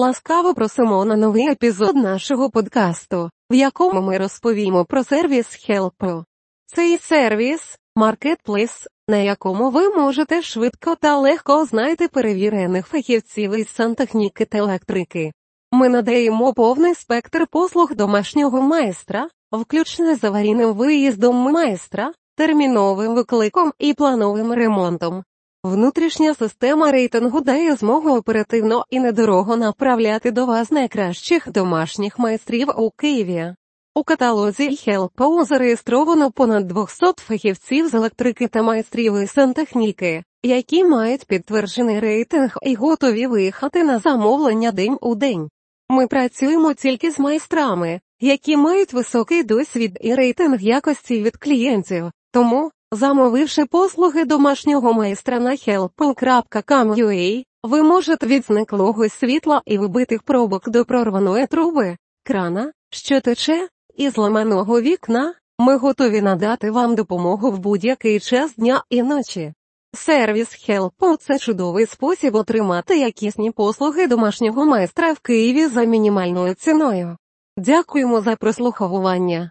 Ласкаво просимо на новий епізод нашого подкасту, в якому ми розповімо про сервіс Helpo. Цей сервіс маркетплейс, на якому ви можете швидко та легко знайти перевірених фахівців із сантехніки та електрики. Ми надаємо повний спектр послуг домашнього майстра, включно з аварійним виїздом майстра, терміновим викликом і плановим ремонтом. Внутрішня система рейтингу дає змогу оперативно і недорого направляти до вас найкращих домашніх майстрів у Києві. У каталозі HelpO зареєстровано понад 200 фахівців з електрики та майстрів із сантехніки, які мають підтверджений рейтинг і готові виїхати на замовлення день у день. Ми працюємо тільки з майстрами, які мають високий досвід і рейтинг якості від клієнтів, тому, замовивши послуги домашнього майстра на help.com.ua, ви можете від зниклого світла і вибитих пробок до прорваної труби, крана, що тече, і зламаного вікна, ми готові надати вам допомогу в будь-який час дня і ночі. Сервіс Help – це чудовий спосіб отримати якісні послуги домашнього майстра в Києві за мінімальною ціною. Дякуємо за прослуховування.